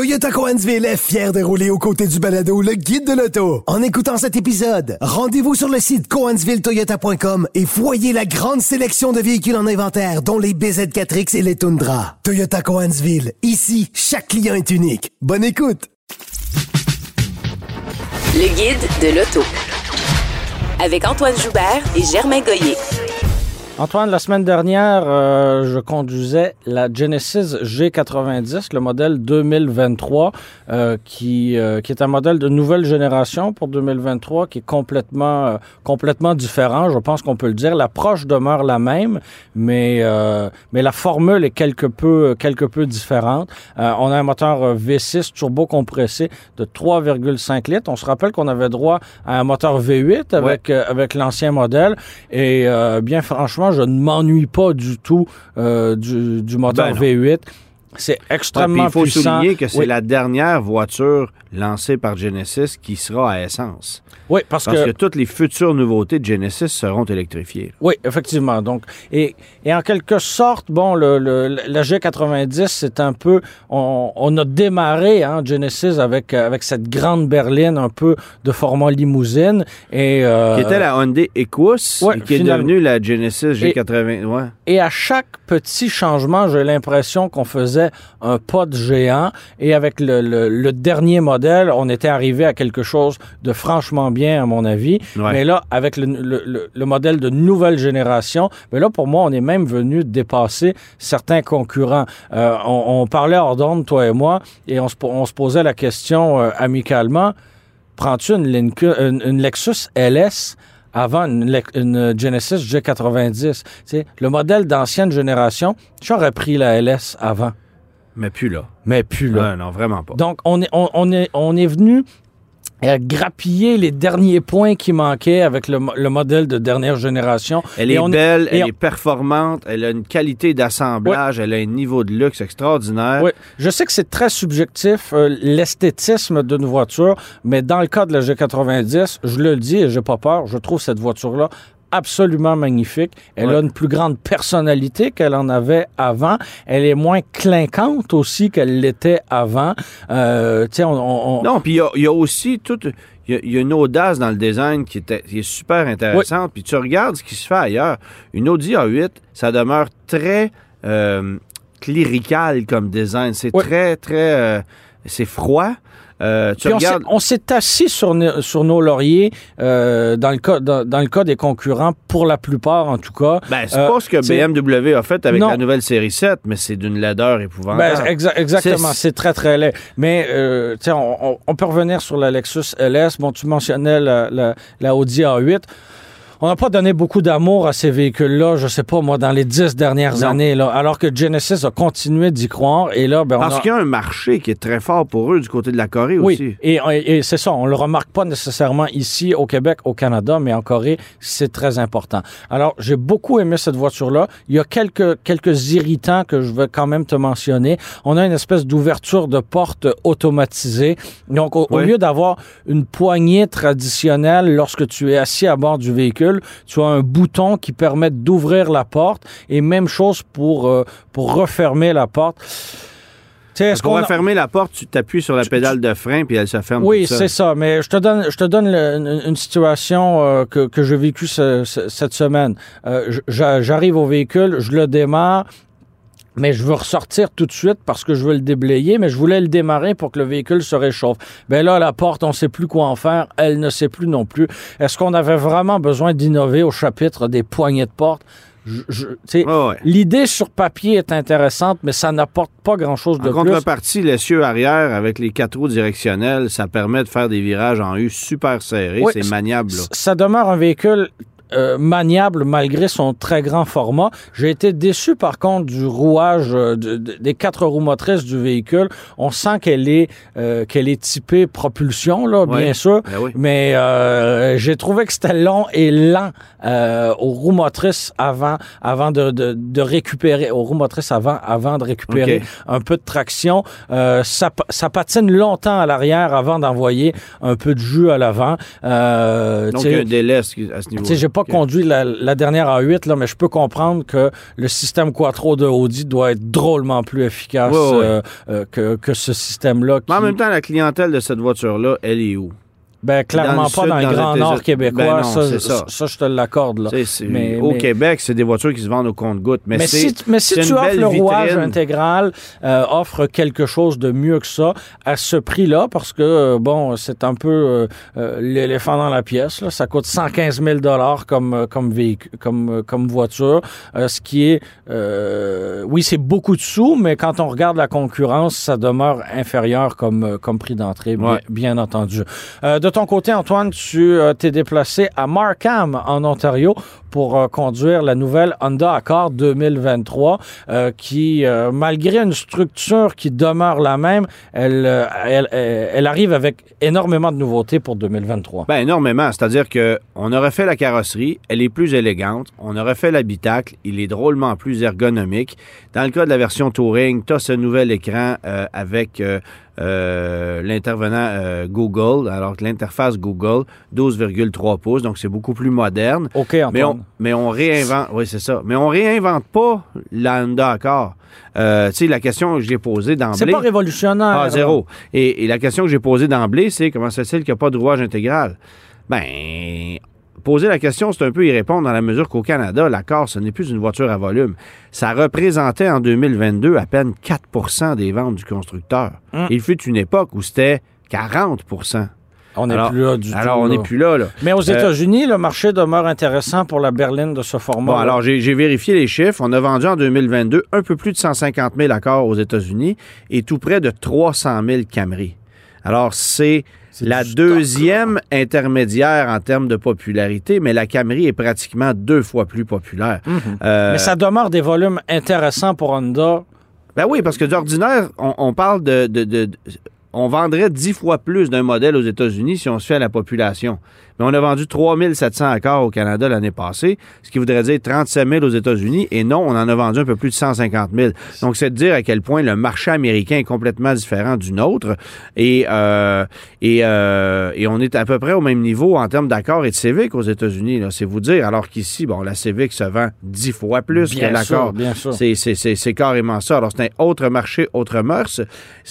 Toyota Coansville est fier de rouler aux côtés du balado Le Guide de l'auto. En écoutant cet épisode, rendez-vous sur le site coansvilletoyota.com et voyez la grande sélection de véhicules en inventaire, dont les BZ4X et les Tundra. Toyota Coansville, ici, chaque client est unique. Bonne écoute! Le Guide de l'auto. Avec Antoine Joubert et Germain Goyer. Antoine, la semaine dernière, euh, je conduisais la Genesis G90, le modèle 2023, euh, qui, euh, qui est un modèle de nouvelle génération pour 2023, qui est complètement, euh, complètement différent. Je pense qu'on peut le dire. L'approche demeure la même, mais, euh, mais la formule est quelque peu, quelque peu différente. Euh, on a un moteur V6 turbo compressé de 3,5 litres. On se rappelle qu'on avait droit à un moteur V8 avec, avec l'ancien modèle. Et euh, bien franchement, je ne m'ennuie pas du tout euh, du, du moteur Ben non. V8. C'est Ouais, puis extrêmement il faut puissant. souligner que c'est Oui. la dernière voiture lancée par Genesis qui sera à essence. Oui, parce, Parce que, que, toutes les futures nouveautés de Genesis seront électrifiées. oui, effectivement. Donc, et, et en quelque sorte, bon, le, le- la G90, c'est un peu, on, on a démarré hein, Genesis avec avec cette grande berline un peu de format limousine et euh, Qui était la Hyundai Equus ouais, et qui est devenue la Genesis G80. Ouais. Et à chaque petit changement, j'ai l'impression qu'on faisait un pas de géant. Et avec le, le- le dernier modèle, on était arrivé à quelque chose de franchement bien, à mon avis. Ouais. Mais là, avec le, le- le- le modèle de nouvelle génération, mais là, pour moi, on est même venu dépasser certains concurrents. Euh, on, on parlait hors d'onde, toi et moi, et on se, po- on se posait la question euh, amicalement. Prends-tu une, Lincoln- une- une Lexus LS avant une, Genesis G90? Tu sais, le modèle d'ancienne génération, j'aurais pris la LS avant, Mais plus là. mais plus là. Ouais, non, vraiment pas. Donc, on est, on, on est, on est venu euh, grappiller les derniers points qui manquaient avec le, le modèle de dernière génération. Elle Et est on- belle, elle on- est performante, elle a une qualité d'assemblage, elle a un niveau de luxe extraordinaire. Oui, je sais que c'est très subjectif, euh, l'esthétisme d'une voiture, mais dans le cas de la G90, je le dis et j'ai pas peur, je trouve cette voiture-là absolument magnifique. Elle Ouais. a une plus grande personnalité qu'elle en avait avant. Elle est moins clinquante aussi qu'elle l'était avant. Euh, on, on- on- Non, puis il y a- il y, a aussi toute. Il y a- il y, a une audace dans le design qui est, qui est super intéressante. Puis tu regardes ce qui se fait ailleurs. Une Audi A8, ça demeure très euh, clérical comme design. C'est Oui. très, très. euh, c'est froid. Euh, tu Puis on s'est- regardes. on s'est assis sur, nos- sur nos lauriers euh, dans, le cas, dans, dans le cas des concurrents, pour la plupart en tout cas. Ben, c'est Euh, pas ce que c'est- BMW a fait avec Non. la nouvelle série 7, mais c'est d'une laideur épouvantable. Ben, exa- exactement, C'est- c'est très, très laid. Mais, on, on- on peut revenir sur la Lexus LS. Bon, tu mentionnais la, la, la Audi A8. On n'a pas donné beaucoup d'amour à ces véhicules-là, je sais pas, moi, dans les dix dernières Non. années, là, alors que Genesis a continué d'y croire. Et là, ben, on Parce a... qu'il y a un marché qui est très fort pour eux du côté de la Corée Oui, aussi. et, et c'est ça, on le remarque pas nécessairement ici au Québec, au Canada, mais en Corée, c'est très important. Alors, j'ai beaucoup aimé cette voiture-là. Il y a quelques, quelques irritants que je veux quand même te mentionner. On a une espèce d'ouverture de porte automatisée. Donc, au, lieu d'avoir une poignée traditionnelle lorsque tu es assis à bord du véhicule, tu as un bouton qui permet d'ouvrir la porte et même chose pour, euh, pour refermer la porte. Est-ce Pour refermer la porte, tu t'appuies sur la pédale de frein puis elle se ferme. oui, c'est ça. Mais je te donne, je te donne le- une, situation euh, que, que j'ai vécue ce- ce- cette semaine. Euh, j'a- J'arrive au véhicule, je le démarre. Mais je veux ressortir tout de suite parce que je veux le déblayer, mais je voulais le démarrer pour que le véhicule se réchauffe. Ben là, la porte, on ne sait plus quoi en faire. Elle ne sait plus non plus. Est-ce qu'on avait vraiment besoin d'innover au chapitre des poignées de porte? Je- je- Ouais. L'idée sur papier est intéressante, mais ça n'apporte pas grand-chose de En plus. contrepartie, l'essieu arrière avec les quatre roues directionnelles, ça permet de faire des virages en U super serrés. Oui, c'est maniable. là. ça demeure un véhicule euh, maniable malgré son très grand format. J'ai été déçu par contre du rouage euh, de- de- des quatre roues motrices du véhicule. On sent qu'elle est euh, qu'elle est typée propulsion là, Ouais. bien sûr. Ben oui. Mais euh, j'ai trouvé que c'était long et lent euh, aux roues motrices avant, avant de, de, de récupérer, aux roues motrices avant, avant de récupérer un peu de traction. Euh, ça, ça patine longtemps à l'arrière avant d'envoyer un peu de jus à l'avant. Euh, Donc, un délai à ce niveau. Pas conduit la, la dernière A8, là, mais je peux comprendre que le système Quattro de Audi doit être drôlement plus efficace euh, euh, que, que ce système-là. Mais en même temps, la clientèle de cette voiture-là, elle est où? Ben, clairement Dans pas sud, dans le Grand Nord québécois. Ben non, ça, ça. ça, je te l'accorde. Mais- au mais- Québec, c'est des voitures qui se vendent au compte-gouttes. Mais, Mais, si, mais si tu offres le rouage intégral, euh, offre quelque chose de mieux que ça à ce prix-là, parce que, euh, bon, c'est un peu euh, euh, l'éléphant dans la pièce. Là. Ça coûte 115 000 comme, euh, comme, véhicule, comme, comme voiture, euh, ce qui est, euh, oui, c'est beaucoup de sous, mais quand on regarde la concurrence, ça demeure inférieur comme, comme prix d'entrée, bien, Ouais. bien entendu. De ton côté, Antoine, tu euh, t'es déplacé à Markham, en Ontario, pour euh, conduire la nouvelle Honda Accord 2023, euh, qui, euh, malgré une structure qui demeure la même, elle, elle, arrive avec énormément de nouveautés pour 2023. Ben, énormément. C'est-à-dire que on aurait fait la carrosserie, elle est plus élégante. On aurait fait l'habitacle, il est drôlement plus ergonomique. Dans le cas de la version Touring, tu as ce nouvel écran euh, avec euh, euh, l'intervenant Google, alors que l'interface Google, 12,3 pouces, donc c'est beaucoup plus moderne. OK, Antoine. Mais on, mais on réinvente, oui, c'est ça. Mais on réinvente pas la Honda Accord. Euh, tu sais, la question que j'ai posée d'emblée. C'est pas révolutionnaire. Ah, zéro. Et, et la question que j'ai posée d'emblée, c'est comment se fait qu'il n'y a pas de rouage intégral? Ben, poser la question, c'est un peu y répondre dans la mesure qu'au Canada, l'accord, ce n'est plus une voiture à volume. Ça représentait en 2022 à peine 4% des ventes du constructeur. Hum. Il fut une époque où c'était 40 On n'est alors, plus là du alors tout. on n'est plus là, là. Mais aux Euh, États-Unis, le marché demeure intéressant pour la berline de ce format. Bon, alors j'ai vérifié les chiffres. On a vendu en 2022 un peu plus de 150 000 accords aux États-Unis et tout près de 300 000 Camry. Alors, c'est la stock, deuxième intermédiaire en termes de popularité, mais la Camry est pratiquement deux fois plus populaire. Mhm. Euh, Mais ça demeure des volumes intéressants pour Honda. Ben oui, parce que d'ordinaire, on, on parle de, de- de- de- On vendrait dix fois plus d'un modèle aux États-Unis si on se fait à la population. Mais on a vendu 3700 accords au Canada l'année passée, ce qui voudrait dire 37 000 aux États-Unis. Et non, on en a vendu un peu plus de 150 000. Donc, c'est de dire à quel point le marché américain est complètement différent du nôtre. Et, euh, et, euh, et on est à peu près au même niveau en termes d'accords et de Civic aux États-Unis. C'est vous dire. Alors qu'ici, bon, la Civic se vend dix fois plus bien que l'accord. sûr, bien sûr. C'est- carrément ça. Alors, c'est un autre marché, autre mœurs.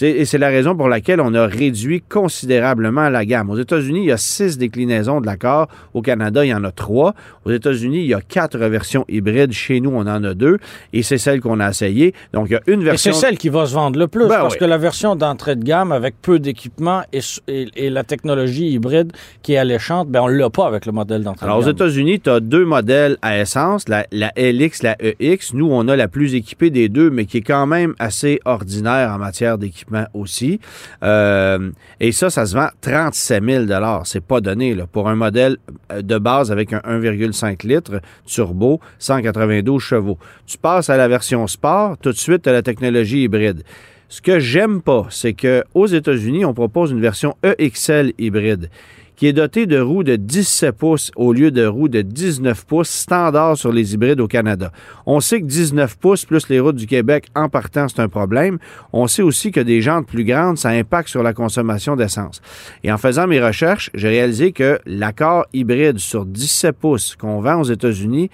Et c'est la raison pour laquelle on a réduit considérablement la gamme. Aux États-Unis, il y a six déclinaisons de l'accord. Au Canada, il y en a trois. Aux États-Unis, il y a quatre versions hybrides. Chez nous, on en a deux. Et c'est celle qu'on a essayée. Donc, il y a une Et version... c'est celle qui va se vendre le plus, Ben parce oui. que la version d'entrée de gamme avec peu d'équipement et, et- et la technologie hybride qui est alléchante, ben on l'a pas avec le modèle d'entrée Alors, de aux gamme. États-Unis, tu as deux modèles à essence, la, la LX, la EX. Nous, on a la plus équipée des deux, mais qui est quand même assez ordinaire en matière d'équipement aussi. Euh, et ça, ça se vend 37 000 C'est pas donné là, pour un modèle euh, de base avec un 1,5 litres turbo, 192 chevaux. Tu passes à la version sport, tout de suite, tu as la technologie hybride. Ce que j'aime pas, c'est que aux États-Unis, on propose une version EXL hybride qui est dotée de roues de 17 pouces au lieu de roues de 19 pouces standard sur les hybrides au Canada. On sait que 19 pouces plus les routes du Québec en partant, c'est un problème. On sait aussi que des jantes plus grandes, ça impacte sur la consommation d'essence. Et en faisant mes recherches, j'ai réalisé que l'accord hybride sur 17 pouces qu'on vend aux États-Unis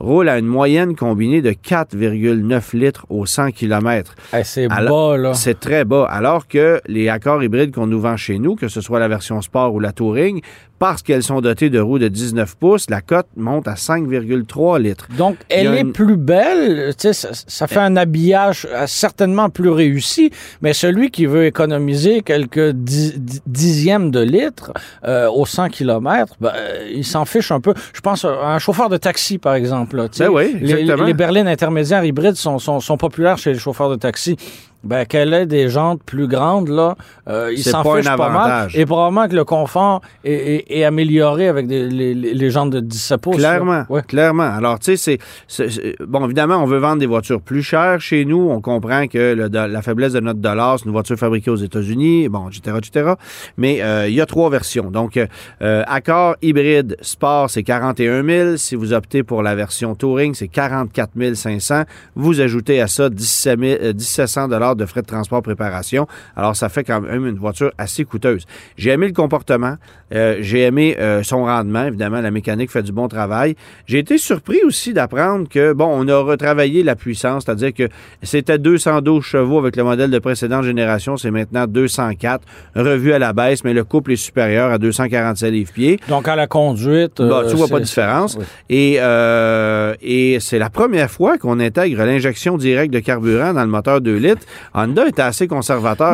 roule à une moyenne combinée de 4,9 litres au 100 km. C'est bas, là. C'est très bas. Alors que les accords hybrides qu'on nous vend chez nous, que ce soit la version sport ou la touring, parce qu'elles sont dotées de roues de 19 pouces, la cote monte à 5,3 litres. Donc, elle est une- plus belle, tu sais, ça, ça fait un habillage euh, certainement plus réussi, mais celui qui veut économiser quelques di- di- dixièmes de litre euh, au 100 km, ben, euh, il s'en fiche un peu. Je pense à un chauffeur de taxi, par exemple. là. Ben oui, les, les berlines intermédiaires hybrides sont, sont, sont populaires chez les chauffeurs de taxi. Ben, qu'elle ait des jantes plus grandes, là, euh, il s'en fiche pas mal. Et probablement que le confort est, est- est amélioré avec des- les, jantes de 17 pouces. Clairement, Ouais. clairement. Alors, tu sais, c'est, Bon, évidemment, on veut vendre des voitures plus chères chez nous. On comprend que le la faiblesse de notre dollar, c'est une voiture fabriquée aux États-Unis, bon, etc., etc. Mais euh, il y a trois versions. Donc, euh, euh, Accord hybride sport, c'est 41 000. Si vous optez pour la version Touring, c'est 44 500. Vous ajoutez à ça 17 000, euh, 1700 de frais de transport préparation. Alors, ça fait quand même une voiture assez coûteuse. J'ai aimé le comportement. Euh, j'ai aimé euh, son rendement. Évidemment, la mécanique fait du bon travail. J'ai été surpris aussi d'apprendre que, bon, on a retravaillé la puissance, c'est-à-dire que c'était 212 chevaux avec le modèle de précédente génération. C'est maintenant 204, revu à la baisse, mais le couple est supérieur à 247 livres-pieds. Donc, à la conduite. Bah, tu vois pas de différence. oui. Et, euh, et c'est la première fois qu'on intègre l'injection directe de carburant dans le moteur 2 litres. Honda était assez conservateur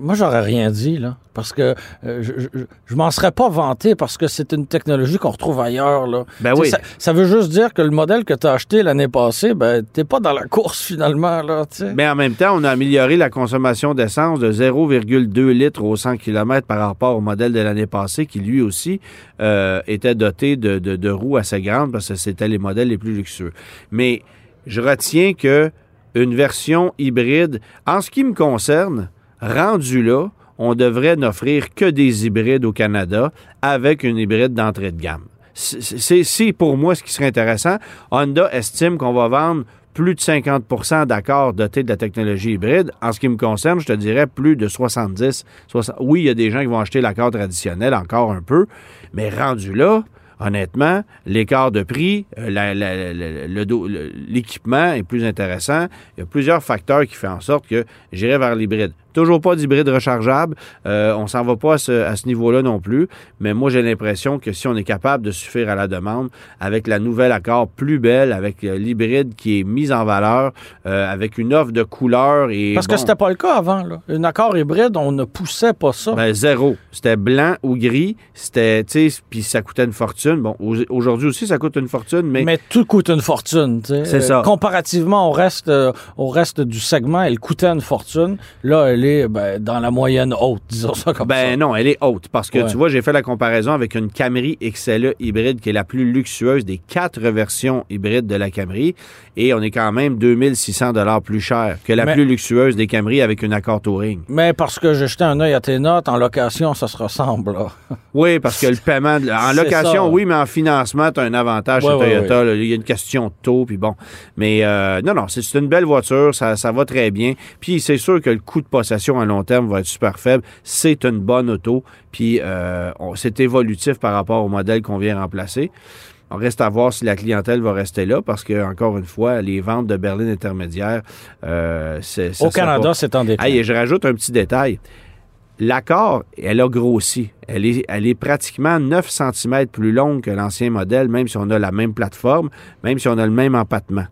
Moi, j'aurais, rien dit, là. Parce que euh, je, je, je m'en serais pas vanté parce que c'est une technologie qu'on retrouve ailleurs, là. Ben oui. Ça, ça veut juste dire que le modèle que tu as acheté l'année passée, ben, t'es pas dans la course finalement, là. Mais en même temps, on a amélioré la consommation d'essence de 0,2 litres au 100 km par rapport au modèle de l'année passée, qui lui aussi euh, était doté de, de- de roues assez grandes parce que c'était les modèles les plus luxueux. Mais je retiens que une version hybride, en ce qui me concerne, rendu là, on devrait n'offrir que des hybrides au Canada avec une hybride d'entrée de gamme. C'est- pour moi ce qui serait intéressant. Honda estime qu'on va vendre plus de 50% d'accords dotés de la technologie hybride. En ce qui me concerne, je te dirais plus de 70. 60. Oui, il y a des gens qui vont acheter l'accord traditionnel encore un peu, mais rendu là, honnêtement, l'écart de prix, euh, l'équipement est plus intéressant. Il y a plusieurs facteurs qui font en sorte que j'irai vers l'hybride. Toujours pas d'hybride rechargeable. Euh, on s'en va pas à ce, à ce niveau-là non plus. Mais moi, j'ai l'impression que si on est capable de suffire à la demande avec la nouvelle accord plus belle, avec euh, l'hybride qui est mise en valeur, euh, avec une offre de couleurs et. Parce que bon, c'était pas le cas avant, là. Un accord hybride, on ne poussait pas ça. ben, zéro. C'était blanc ou gris. C'était, tu sais, puis ça coûtait une fortune. Bon, au- aujourd'hui aussi, ça coûte une fortune, mais, Mais tout coûte une fortune. tu sais. C'est ça. Comparativement au reste, au reste du segment, elle coûtait une fortune. Là, elle est ben, dans la moyenne haute, disons ça comme ben ça. non, elle est haute. Parce que Ouais. tu vois, j'ai fait la comparaison avec une Camry XLE hybride qui est la plus luxueuse des quatre versions hybrides de la Camry. Et on est quand même 2600 dollars plus cher que la Mais- plus luxueuse des Camry avec une Accord Touring. Mais parce que j'ai jeté un œil à tes notes, en location, ça se ressemble. Là. Oui, parce que le paiement, de- en location, ça. oui, mais en financement, tu as un avantage Ouais, chez ouais, Toyota. là. Il y a une question de taux, puis bon. Mais euh, non, non, c'est c'est une belle voiture, ça, ça va très bien. Puis c'est sûr que le coût de possession à long terme va être super faible. C'est une bonne auto, puis euh, c'est évolutif par rapport au modèle qu'on vient remplacer. On reste à voir si la clientèle va rester là, parce que, encore une fois, les ventes de berlines intermédiaires, euh, c'est Au Canada, pas- c'est en déclin. Hey, et je rajoute un petit détail. L'accord, elle a grossi. Elle est, elle est pratiquement 9 cm plus longue que l'ancien modèle, même si on a la même plateforme, même si on a le même empattement.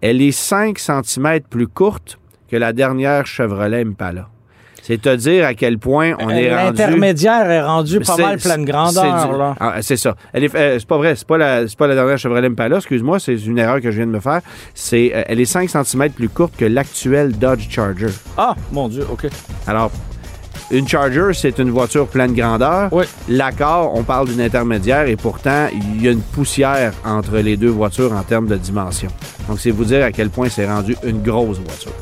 Elle est 5 cm plus courte que la dernière Chevrolet Impala. C'est te dire à quel point on est rendu... L'intermédiaire est rendu pas mal pleine grandeur. du- là. Ah, c'est ça. Elle est, euh, c'est pas vrai. C'est pas la, c'est pas la dernière Chevrolet Impala. Excuse-moi, c'est une erreur que je viens de me faire. C'est, euh, elle est 5 cm plus courte que l'actuelle Dodge Charger. Ah, mon Dieu, OK. Alors, une Charger, c'est une voiture pleine grandeur. Oui. L'accord, on parle d'une intermédiaire et pourtant, il y a une poussière entre les deux voitures en termes de dimension. Donc, c'est vous dire à quel point c'est rendu une grosse voiture.